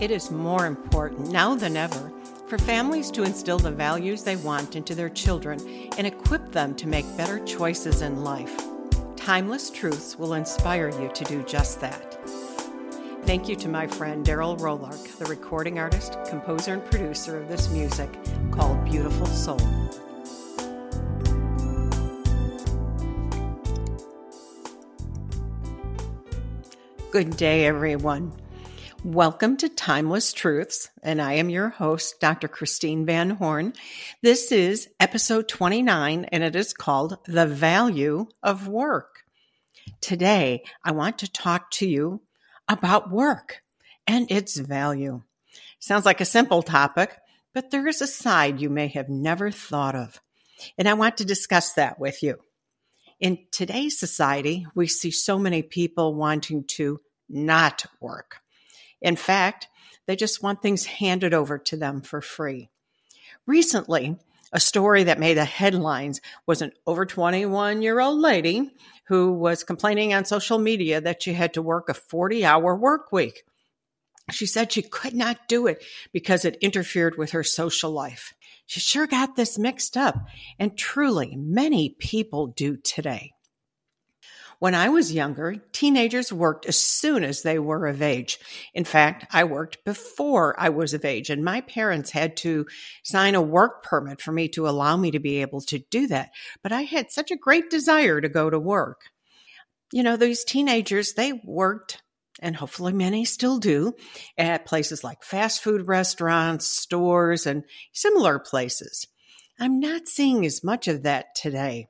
It is more important now than ever for families to instill the values they want into their children and equip them to make better choices in life. Timeless Truths will inspire you to do just that. Thank you to my friend Daryl Rolark, the recording artist, composer, and producer of this music called Beautiful Soul. Good day, everyone. Welcome to Timeless Truths, and I am your host, Dr. Christine Van Horn. This is episode 29, and it is called The Value of Work. Today, I want to talk to you about work and its value. Sounds like a simple topic, but there is a side you may have never thought of, and I want to discuss that with you. In today's society, we see so many people wanting to not work in fact, they just want things handed over to them for free. Recently, a story that made the headlines was an over 21 year old lady who was complaining on social media that she had to work a 40 hour work week. She said she could not do it because it interfered with her social life. She sure got this mixed up, and truly, many people do today. When I was younger, teenagers worked as soon as they were of age. In fact, I worked before I was of age, and my parents had to sign a work permit for me to allow me to be able to do that. But I had such a great desire to go to work. You know, these teenagers, they worked and hopefully many still do, at places like fast food restaurants, stores, and similar places. I'm not seeing as much of that today.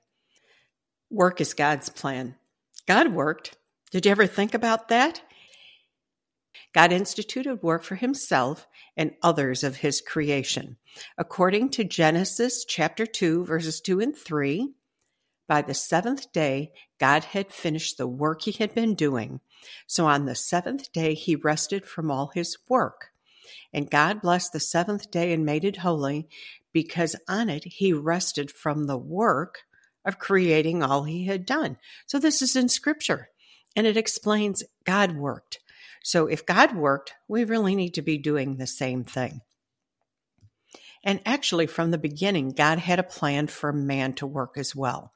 Work is God's plan. God worked. Did you ever think about that? God instituted work for himself and others of his creation. According to Genesis chapter 2, verses 2 and 3, by the seventh day, God had finished the work he had been doing. So on the seventh day, he rested from all his work. And God blessed the seventh day and made it holy because on it he rested from the work of creating all he had done. So this is in scripture and it explains God worked. So if God worked, we really need to be doing the same thing. And actually, from the beginning, God had a plan for man to work as well.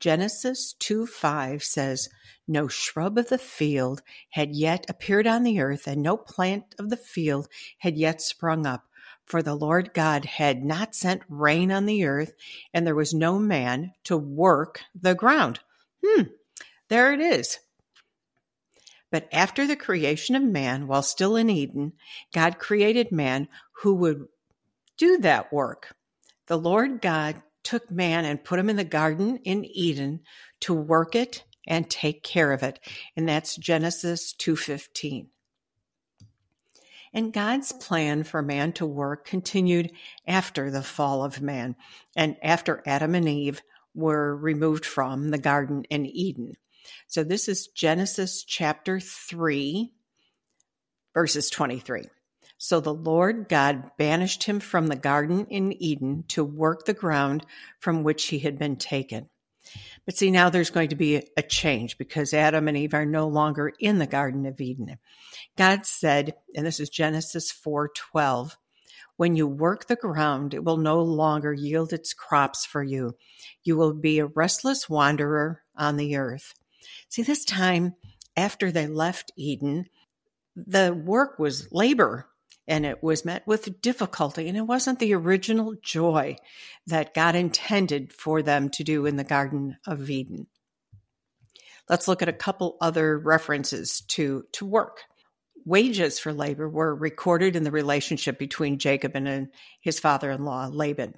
Genesis 2 5 says, No shrub of the field had yet appeared on the earth, and no plant of the field had yet sprung up, for the Lord God had not sent rain on the earth, and there was no man to work the ground. Hmm, there it is. But after the creation of man, while still in Eden, God created man who would do that work. The Lord God took man and put him in the garden in Eden to work it and take care of it. And that's Genesis 2:15. And God's plan for man to work continued after the fall of man and after Adam and Eve were removed from the Garden in Eden. So this is Genesis chapter 3, verses 23. So the Lord God banished him from the garden in Eden to work the ground from which he had been taken. But see, now there's going to be a change because Adam and Eve are no longer in the Garden of Eden. God said, and this is Genesis 4:12, when you work the ground, it will no longer yield its crops for you. You will be a restless wanderer on the earth. See, this time after they left Eden, the work was labor and it was met with difficulty and it wasn't the original joy that God intended for them to do in the Garden of Eden. Let's look at a couple other references to, to work. Wages for labor were recorded in the relationship between Jacob and uh, his father in law, Laban.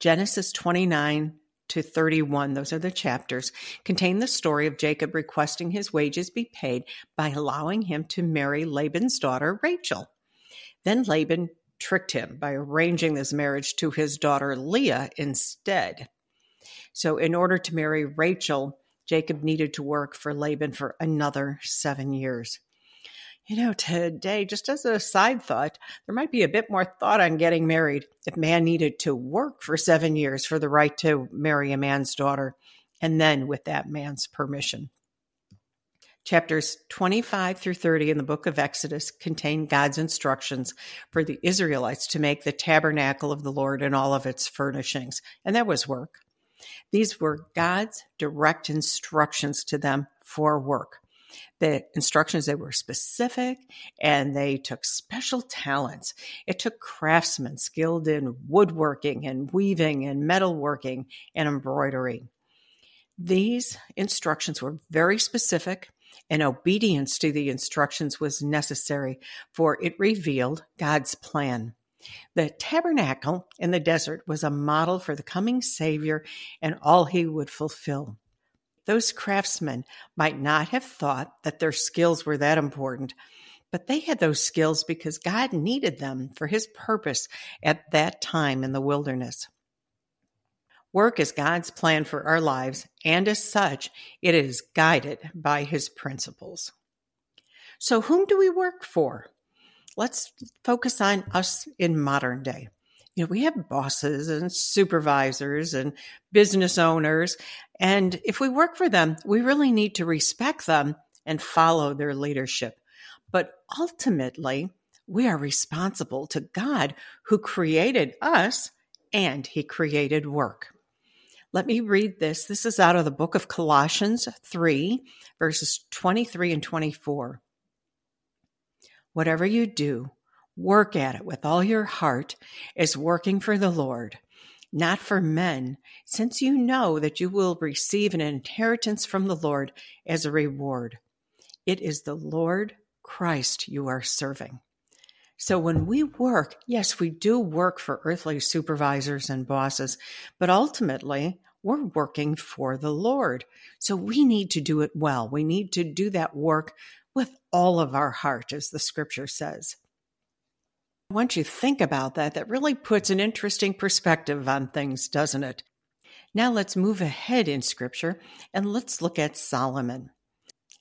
Genesis 29 to 31, those are the chapters, contain the story of Jacob requesting his wages be paid by allowing him to marry Laban's daughter, Rachel. Then Laban tricked him by arranging this marriage to his daughter Leah instead. So, in order to marry Rachel, Jacob needed to work for Laban for another seven years. You know, today, just as a side thought, there might be a bit more thought on getting married if man needed to work for seven years for the right to marry a man's daughter, and then with that man's permission. Chapters 25 through 30 in the book of Exodus contain God's instructions for the Israelites to make the tabernacle of the Lord and all of its furnishings. And that was work. These were God's direct instructions to them for work. The instructions they were specific and they took special talents. It took craftsmen skilled in woodworking and weaving and metalworking and embroidery. These instructions were very specific and obedience to the instructions was necessary, for it revealed God's plan. The tabernacle in the desert was a model for the coming Savior and all he would fulfill. Those craftsmen might not have thought that their skills were that important, but they had those skills because God needed them for his purpose at that time in the wilderness. Work is God's plan for our lives, and as such, it is guided by his principles. So, whom do we work for? Let's focus on us in modern day. You know, we have bosses and supervisors and business owners, and if we work for them, we really need to respect them and follow their leadership. But ultimately, we are responsible to God who created us and he created work. Let me read this. This is out of the book of Colossians 3, verses 23 and 24. Whatever you do, work at it with all your heart as working for the Lord, not for men, since you know that you will receive an inheritance from the Lord as a reward. It is the Lord Christ you are serving. So when we work, yes, we do work for earthly supervisors and bosses, but ultimately we're working for the Lord. So we need to do it well. We need to do that work with all of our heart, as the scripture says. Once you think about that, that really puts an interesting perspective on things, doesn't it? Now let's move ahead in scripture and let's look at Solomon.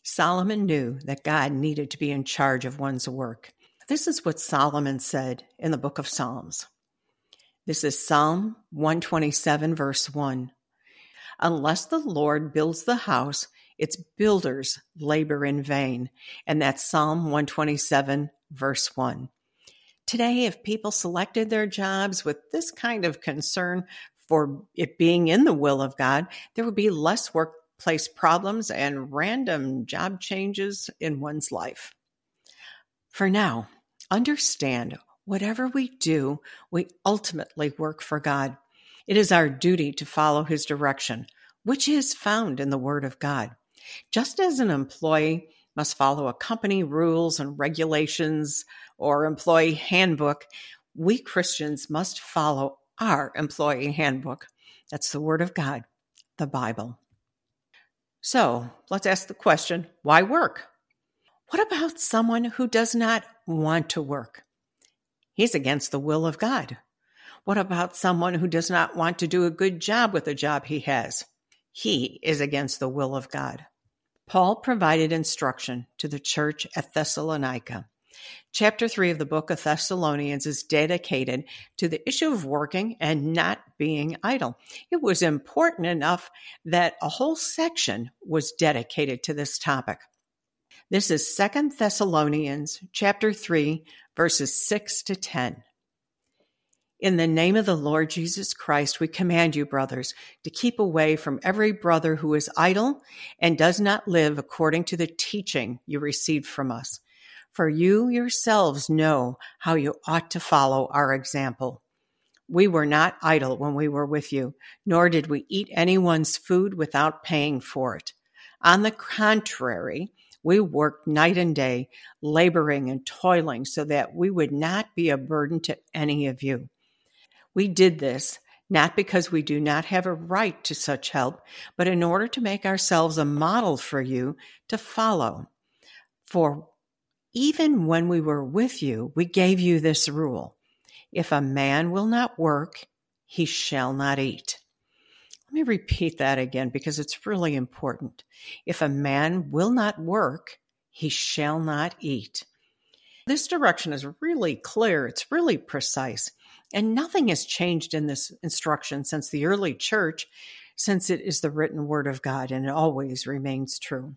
Solomon knew that God needed to be in charge of one's work. This is what Solomon said in the book of Psalms. This is Psalm 127, verse 1. Unless the Lord builds the house, its builders labor in vain. And that's Psalm 127, verse 1. Today, if people selected their jobs with this kind of concern for it being in the will of God, there would be less workplace problems and random job changes in one's life. For now, Understand whatever we do, we ultimately work for God. It is our duty to follow his direction, which is found in the Word of God. Just as an employee must follow a company rules and regulations or employee handbook, we Christians must follow our employee handbook. That's the Word of God, the Bible. So let's ask the question why work? What about someone who does not want to work? He's against the will of God. What about someone who does not want to do a good job with the job he has? He is against the will of God. Paul provided instruction to the church at Thessalonica. Chapter 3 of the book of Thessalonians is dedicated to the issue of working and not being idle. It was important enough that a whole section was dedicated to this topic. This is Second Thessalonians chapter 3 verses 6 to 10. In the name of the Lord Jesus Christ, we command you, brothers, to keep away from every brother who is idle and does not live according to the teaching you received from us. For you yourselves know how you ought to follow our example. We were not idle when we were with you, nor did we eat anyone's food without paying for it. On the contrary, we worked night and day, laboring and toiling so that we would not be a burden to any of you. We did this not because we do not have a right to such help, but in order to make ourselves a model for you to follow. For even when we were with you, we gave you this rule if a man will not work, he shall not eat. Let me repeat that again because it's really important. If a man will not work, he shall not eat. This direction is really clear, it's really precise, and nothing has changed in this instruction since the early church, since it is the written word of God and it always remains true.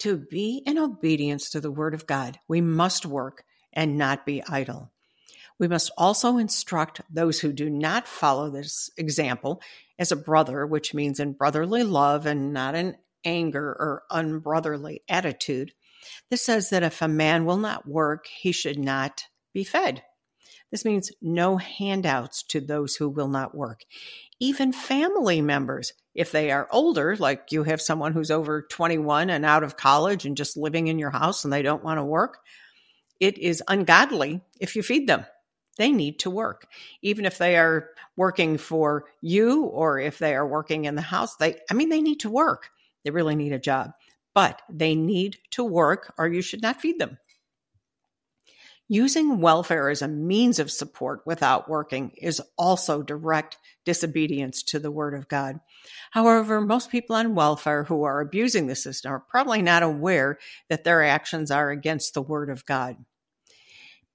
To be in obedience to the word of God, we must work and not be idle. We must also instruct those who do not follow this example as a brother, which means in brotherly love and not in anger or unbrotherly attitude. This says that if a man will not work, he should not be fed. This means no handouts to those who will not work. Even family members, if they are older, like you have someone who's over 21 and out of college and just living in your house and they don't want to work, it is ungodly if you feed them. They need to work. Even if they are working for you or if they are working in the house, they, I mean, they need to work. They really need a job, but they need to work or you should not feed them. Using welfare as a means of support without working is also direct disobedience to the word of God. However, most people on welfare who are abusing the system are probably not aware that their actions are against the word of God.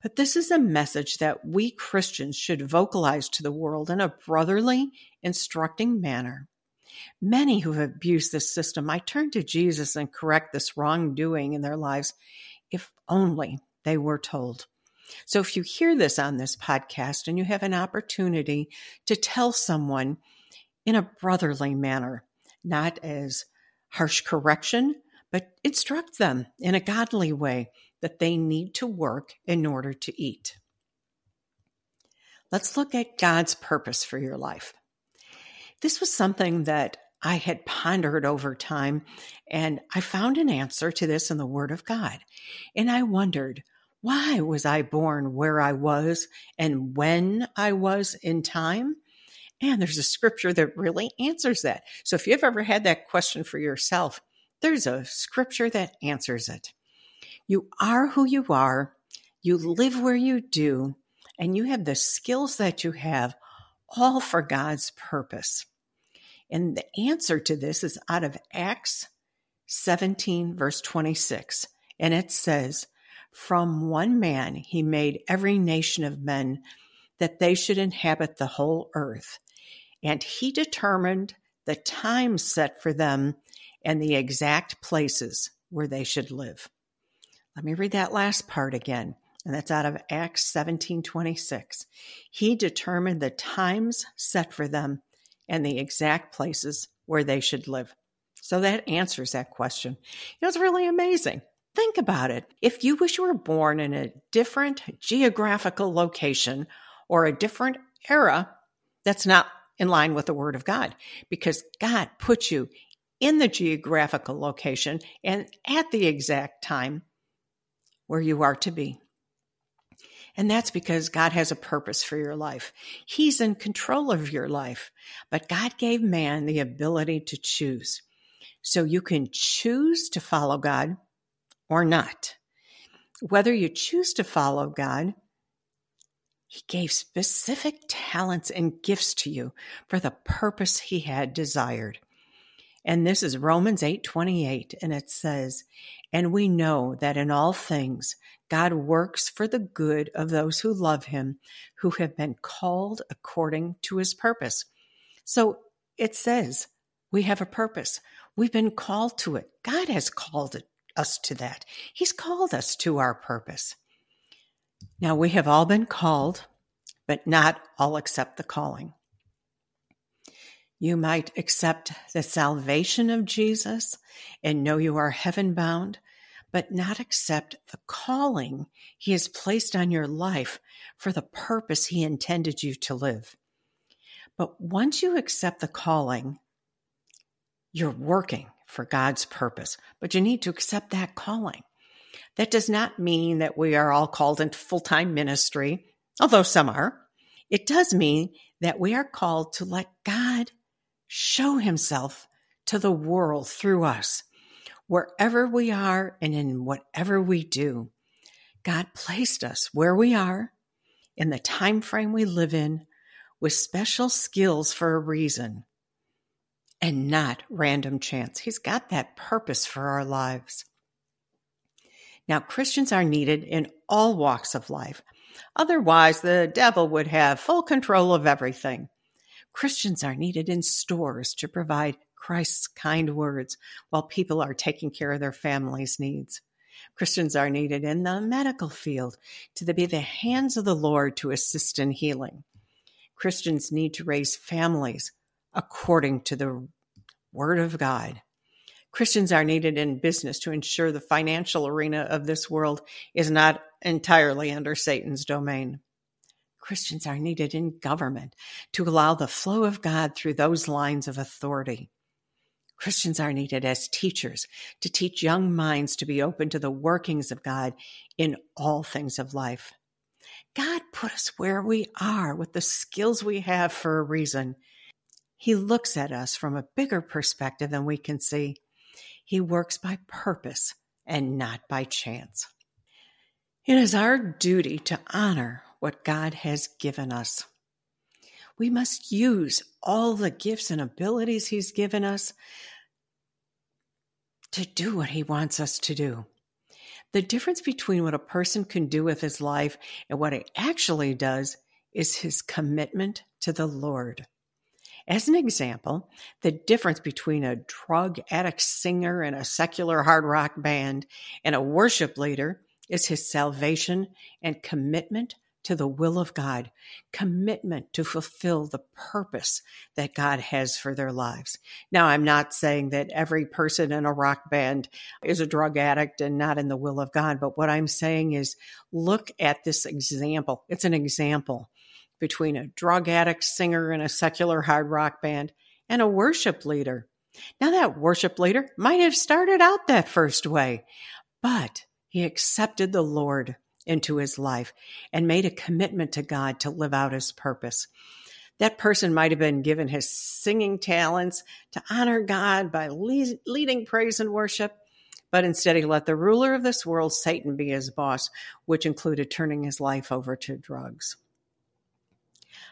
But this is a message that we Christians should vocalize to the world in a brotherly, instructing manner. Many who have abused this system might turn to Jesus and correct this wrongdoing in their lives if only they were told. So if you hear this on this podcast and you have an opportunity to tell someone in a brotherly manner, not as harsh correction, but instruct them in a godly way that they need to work in order to eat. Let's look at God's purpose for your life. This was something that I had pondered over time, and I found an answer to this in the Word of God. And I wondered, why was I born where I was and when I was in time? And there's a scripture that really answers that. So if you've ever had that question for yourself, there's a scripture that answers it. You are who you are, you live where you do, and you have the skills that you have, all for God's purpose. And the answer to this is out of Acts 17, verse 26. And it says, From one man he made every nation of men that they should inhabit the whole earth. And he determined the time set for them and the exact places where they should live. Let me read that last part again. And that's out of Acts 17:26. He determined the times set for them and the exact places where they should live. So that answers that question. You know, it's really amazing. Think about it. If you wish you were born in a different geographical location or a different era, that's not in line with the Word of God because God put you in the geographical location and at the exact time where you are to be. And that's because God has a purpose for your life. He's in control of your life. But God gave man the ability to choose. So you can choose to follow God or not. Whether you choose to follow God, He gave specific talents and gifts to you for the purpose He had desired. And this is Romans 8:28 and it says, "And we know that in all things God works for the good of those who love him, who have been called according to his purpose." So it says, we have a purpose. We've been called to it. God has called it, us to that. He's called us to our purpose. Now, we have all been called, but not all accept the calling. You might accept the salvation of Jesus and know you are heaven bound, but not accept the calling he has placed on your life for the purpose he intended you to live. But once you accept the calling, you're working for God's purpose, but you need to accept that calling. That does not mean that we are all called into full time ministry, although some are. It does mean that we are called to let God show himself to the world through us. Wherever we are and in whatever we do, God placed us where we are in the time frame we live in with special skills for a reason and not random chance. He's got that purpose for our lives. Now, Christians are needed in all walks of life. Otherwise, the devil would have full control of everything. Christians are needed in stores to provide Christ's kind words while people are taking care of their families' needs. Christians are needed in the medical field to be the hands of the Lord to assist in healing. Christians need to raise families according to the Word of God. Christians are needed in business to ensure the financial arena of this world is not entirely under Satan's domain. Christians are needed in government to allow the flow of God through those lines of authority. Christians are needed as teachers to teach young minds to be open to the workings of God in all things of life. God put us where we are with the skills we have for a reason. He looks at us from a bigger perspective than we can see. He works by purpose and not by chance. It is our duty to honor what God has given us. We must use all the gifts and abilities He's given us to do what He wants us to do. The difference between what a person can do with his life and what he actually does is his commitment to the Lord. As an example, the difference between a drug addict singer in a secular hard rock band and a worship leader is his salvation and commitment to the will of God, commitment to fulfill the purpose that God has for their lives. Now, I'm not saying that every person in a rock band is a drug addict and not in the will of God, but what I'm saying is look at this example. It's an example between a drug addict singer in a secular hard rock band and a worship leader. Now, that worship leader might have started out that first way, but he accepted the Lord into his life and made a commitment to God to live out his purpose. That person might have been given his singing talents to honor God by leading praise and worship, but instead he let the ruler of this world, Satan, be his boss, which included turning his life over to drugs.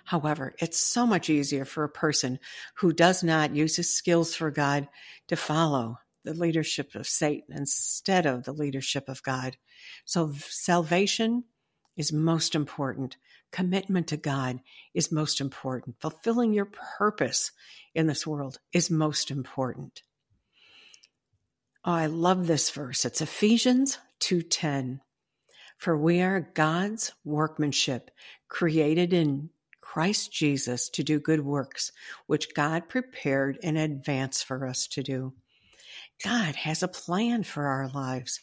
However, it's so much easier for a person who does not use his skills for God to follow the leadership of Satan instead of the leadership of God. So salvation is most important. Commitment to God is most important. Fulfilling your purpose in this world is most important. Oh, I love this verse. It's Ephesians 2:10. For we are God's workmanship, created in Christ Jesus to do good works, which God prepared in advance for us to do. God has a plan for our lives.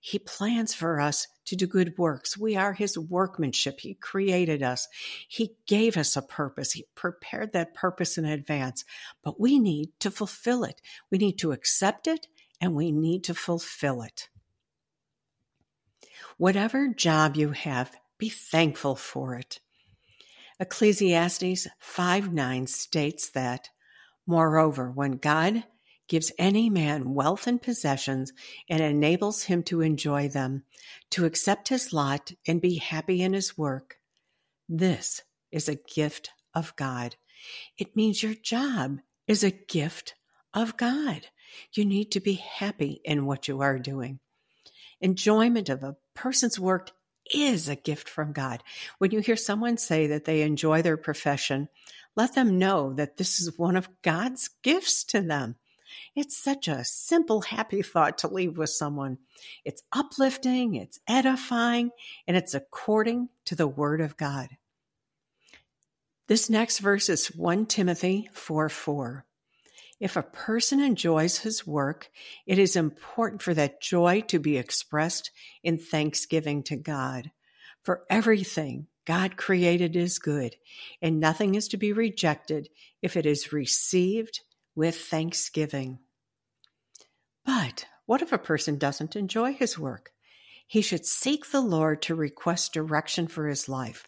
He plans for us to do good works. We are His workmanship. He created us. He gave us a purpose. He prepared that purpose in advance, but we need to fulfill it. We need to accept it and we need to fulfill it. Whatever job you have, be thankful for it. Ecclesiastes 5 9 states that, Moreover, when God gives any man wealth and possessions and enables him to enjoy them, to accept his lot and be happy in his work. This is a gift of God. It means your job is a gift of God. You need to be happy in what you are doing. Enjoyment of a person's work is a gift from God. When you hear someone say that they enjoy their profession, let them know that this is one of God's gifts to them. It's such a simple, happy thought to leave with someone. It's uplifting, it's edifying, and it's according to the Word of God. This next verse is 1 Timothy 4 4. If a person enjoys his work, it is important for that joy to be expressed in thanksgiving to God. For everything God created is good, and nothing is to be rejected if it is received with thanksgiving. But what if a person doesn't enjoy his work? He should seek the Lord to request direction for his life.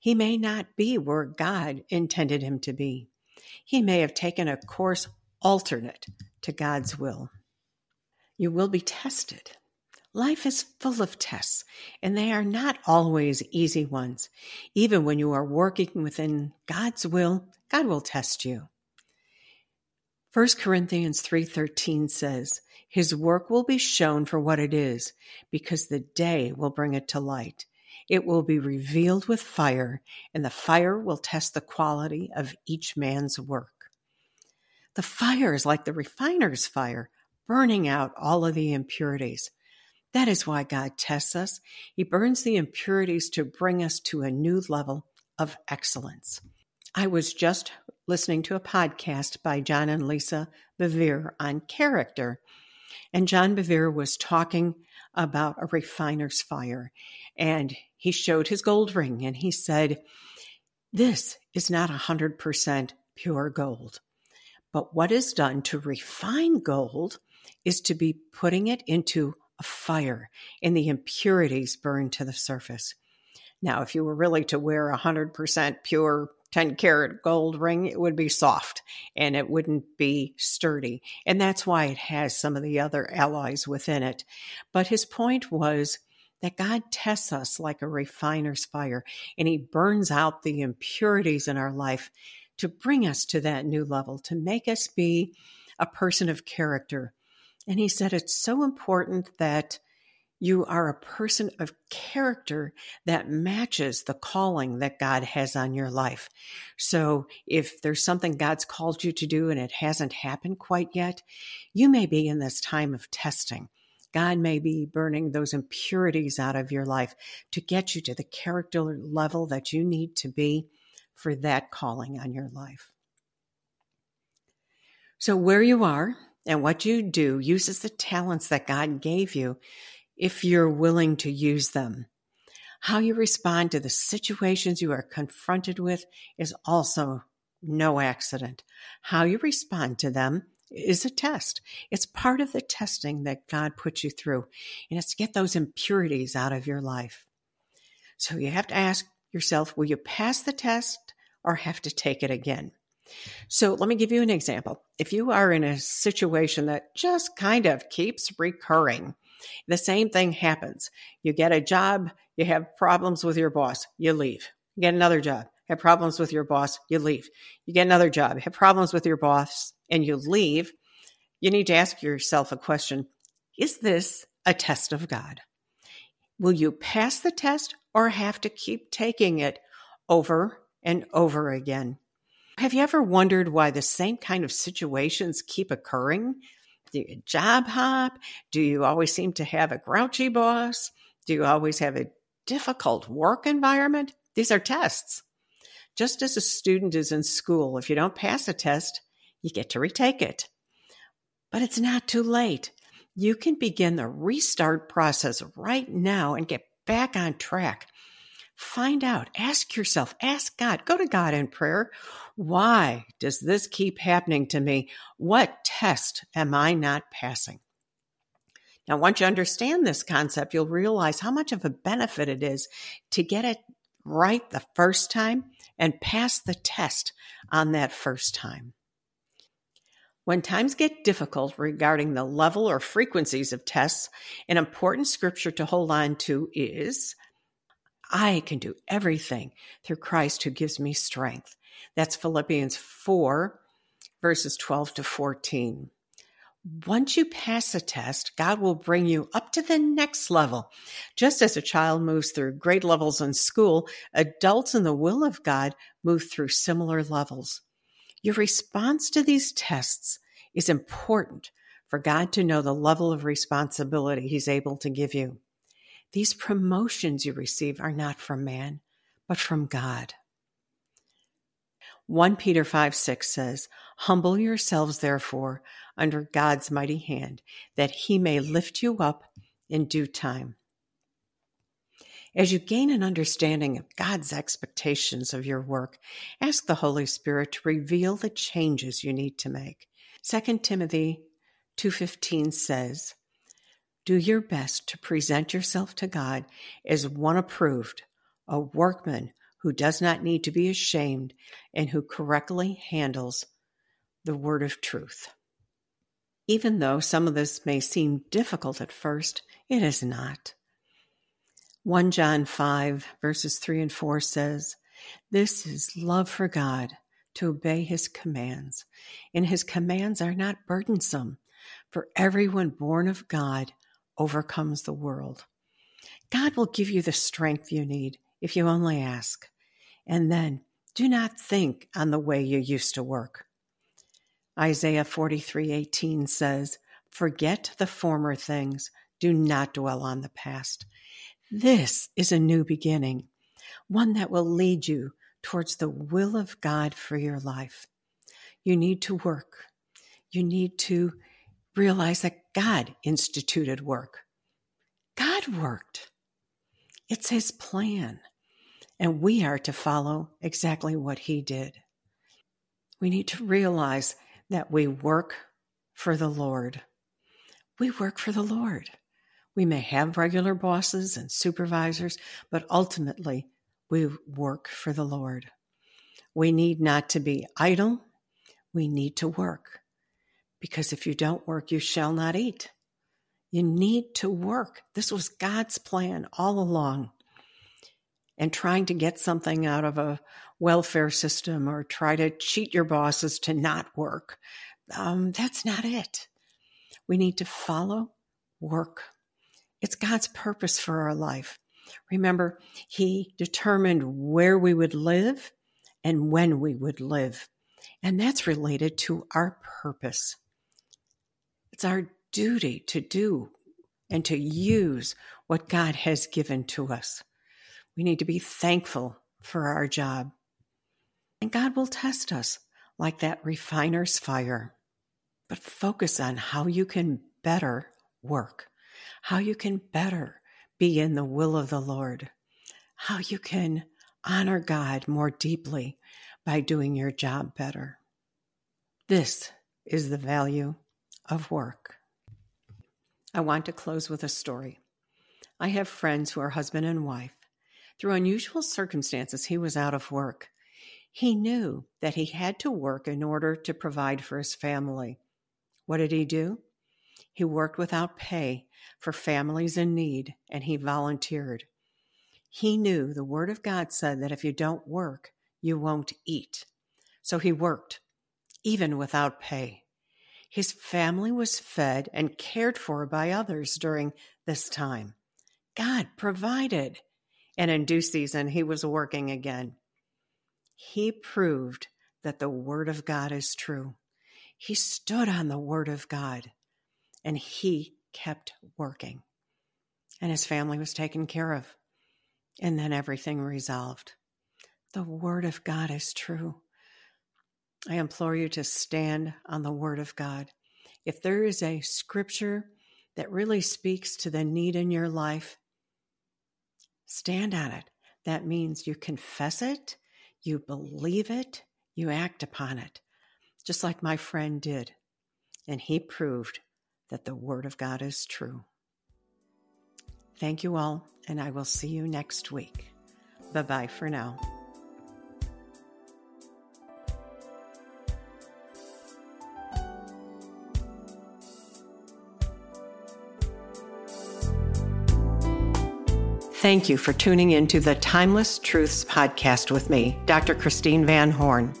He may not be where God intended him to be. He may have taken a course alternate to God's will. You will be tested. Life is full of tests, and they are not always easy ones. Even when you are working within God's will, God will test you. 1 Corinthians 3:13 says, "His work will be shown for what it is, because the day will bring it to light. It will be revealed with fire, and the fire will test the quality of each man's work. The fire is like the refiner's fire, burning out all of the impurities. That is why God tests us. He burns the impurities to bring us to a new level of excellence. I was just listening to a podcast by John and Lisa Bevere on character. And John Bevere was talking about a refiner's fire. And he showed his gold ring and he said, This is not 100% pure gold. But what is done to refine gold is to be putting it into a fire and the impurities burn to the surface. Now, if you were really to wear a 100% pure 10 karat gold ring, it would be soft and it wouldn't be sturdy. And that's why it has some of the other alloys within it. But his point was that God tests us like a refiner's fire and he burns out the impurities in our life to bring us to that new level, to make us be a person of character. And he said it's so important that you are a person of character that matches the calling that God has on your life. So if there's something God's called you to do and it hasn't happened quite yet, you may be in this time of testing. God may be burning those impurities out of your life to get you to the character level that you need to be for that calling on your life. So, where you are and what you do uses the talents that God gave you if you're willing to use them. How you respond to the situations you are confronted with is also no accident. How you respond to them is a test. It's part of the testing that God puts you through, and it's to get those impurities out of your life. So you have to ask yourself will you pass the test or have to take it again? So let me give you an example. If you are in a situation that just kind of keeps recurring, the same thing happens. You get a job, you have problems with your boss, you leave. You get another job, have problems with your boss, you leave. You get another job, have problems with your boss, and you leave. You need to ask yourself a question Is this a test of God? Will you pass the test or have to keep taking it over and over again? Have you ever wondered why the same kind of situations keep occurring? Do you job hop? Do you always seem to have a grouchy boss? Do you always have a difficult work environment? These are tests. Just as a student is in school, if you don't pass a test, you get to retake it. But it's not too late. You can begin the restart process right now and get back on track. Find out, ask yourself, ask God, go to God in prayer. Why does this keep happening to me? What test am I not passing? Now, once you understand this concept, you'll realize how much of a benefit it is to get it right the first time and pass the test on that first time. When times get difficult regarding the level or frequencies of tests, an important scripture to hold on to is I can do everything through Christ who gives me strength. That's Philippians 4, verses 12 to 14. Once you pass a test, God will bring you up to the next level. Just as a child moves through grade levels in school, adults in the will of God move through similar levels. Your response to these tests is important for God to know the level of responsibility He's able to give you. These promotions you receive are not from man, but from God. 1 Peter 5 6 says, Humble yourselves, therefore, under God's mighty hand, that he may lift you up in due time. As you gain an understanding of God's expectations of your work, ask the Holy Spirit to reveal the changes you need to make. 2 Timothy 2:15 says, do your best to present yourself to God as one approved, a workman who does not need to be ashamed and who correctly handles the word of truth. Even though some of this may seem difficult at first, it is not. 1 John 5, verses 3 and 4 says, This is love for God, to obey his commands, and his commands are not burdensome, for everyone born of God overcomes the world. God will give you the strength you need if you only ask. And then do not think on the way you used to work. Isaiah 43:18 says, "Forget the former things, do not dwell on the past." This is a new beginning, one that will lead you towards the will of God for your life. You need to work. You need to realize that God instituted work. God worked. It's his plan. And we are to follow exactly what he did. We need to realize that we work for the Lord. We work for the Lord. We may have regular bosses and supervisors, but ultimately we work for the Lord. We need not to be idle. We need to work. Because if you don't work, you shall not eat. You need to work. This was God's plan all along. And trying to get something out of a welfare system or try to cheat your bosses to not work, um, that's not it. We need to follow work. It's God's purpose for our life. Remember, He determined where we would live and when we would live. And that's related to our purpose. It's our duty to do and to use what God has given to us. We need to be thankful for our job. And God will test us like that refiner's fire. But focus on how you can better work, how you can better be in the will of the Lord, how you can honor God more deeply by doing your job better. This is the value of work. I want to close with a story. I have friends who are husband and wife. Through unusual circumstances, he was out of work. He knew that he had to work in order to provide for his family. What did he do? He worked without pay for families in need and he volunteered. He knew the Word of God said that if you don't work, you won't eat. So he worked, even without pay. His family was fed and cared for by others during this time. God provided. And in due season, he was working again. He proved that the Word of God is true. He stood on the Word of God and he kept working. And his family was taken care of. And then everything resolved. The Word of God is true. I implore you to stand on the Word of God. If there is a scripture that really speaks to the need in your life, stand on it. That means you confess it, you believe it, you act upon it, just like my friend did. And he proved that the Word of God is true. Thank you all, and I will see you next week. Bye bye for now. Thank you for tuning into the Timeless Truths podcast with me, Dr. Christine Van Horn.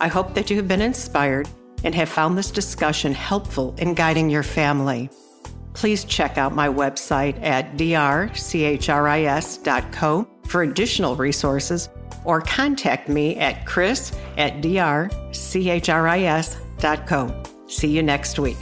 I hope that you have been inspired and have found this discussion helpful in guiding your family. Please check out my website at drchris.co for additional resources or contact me at chris at drchris.co. See you next week.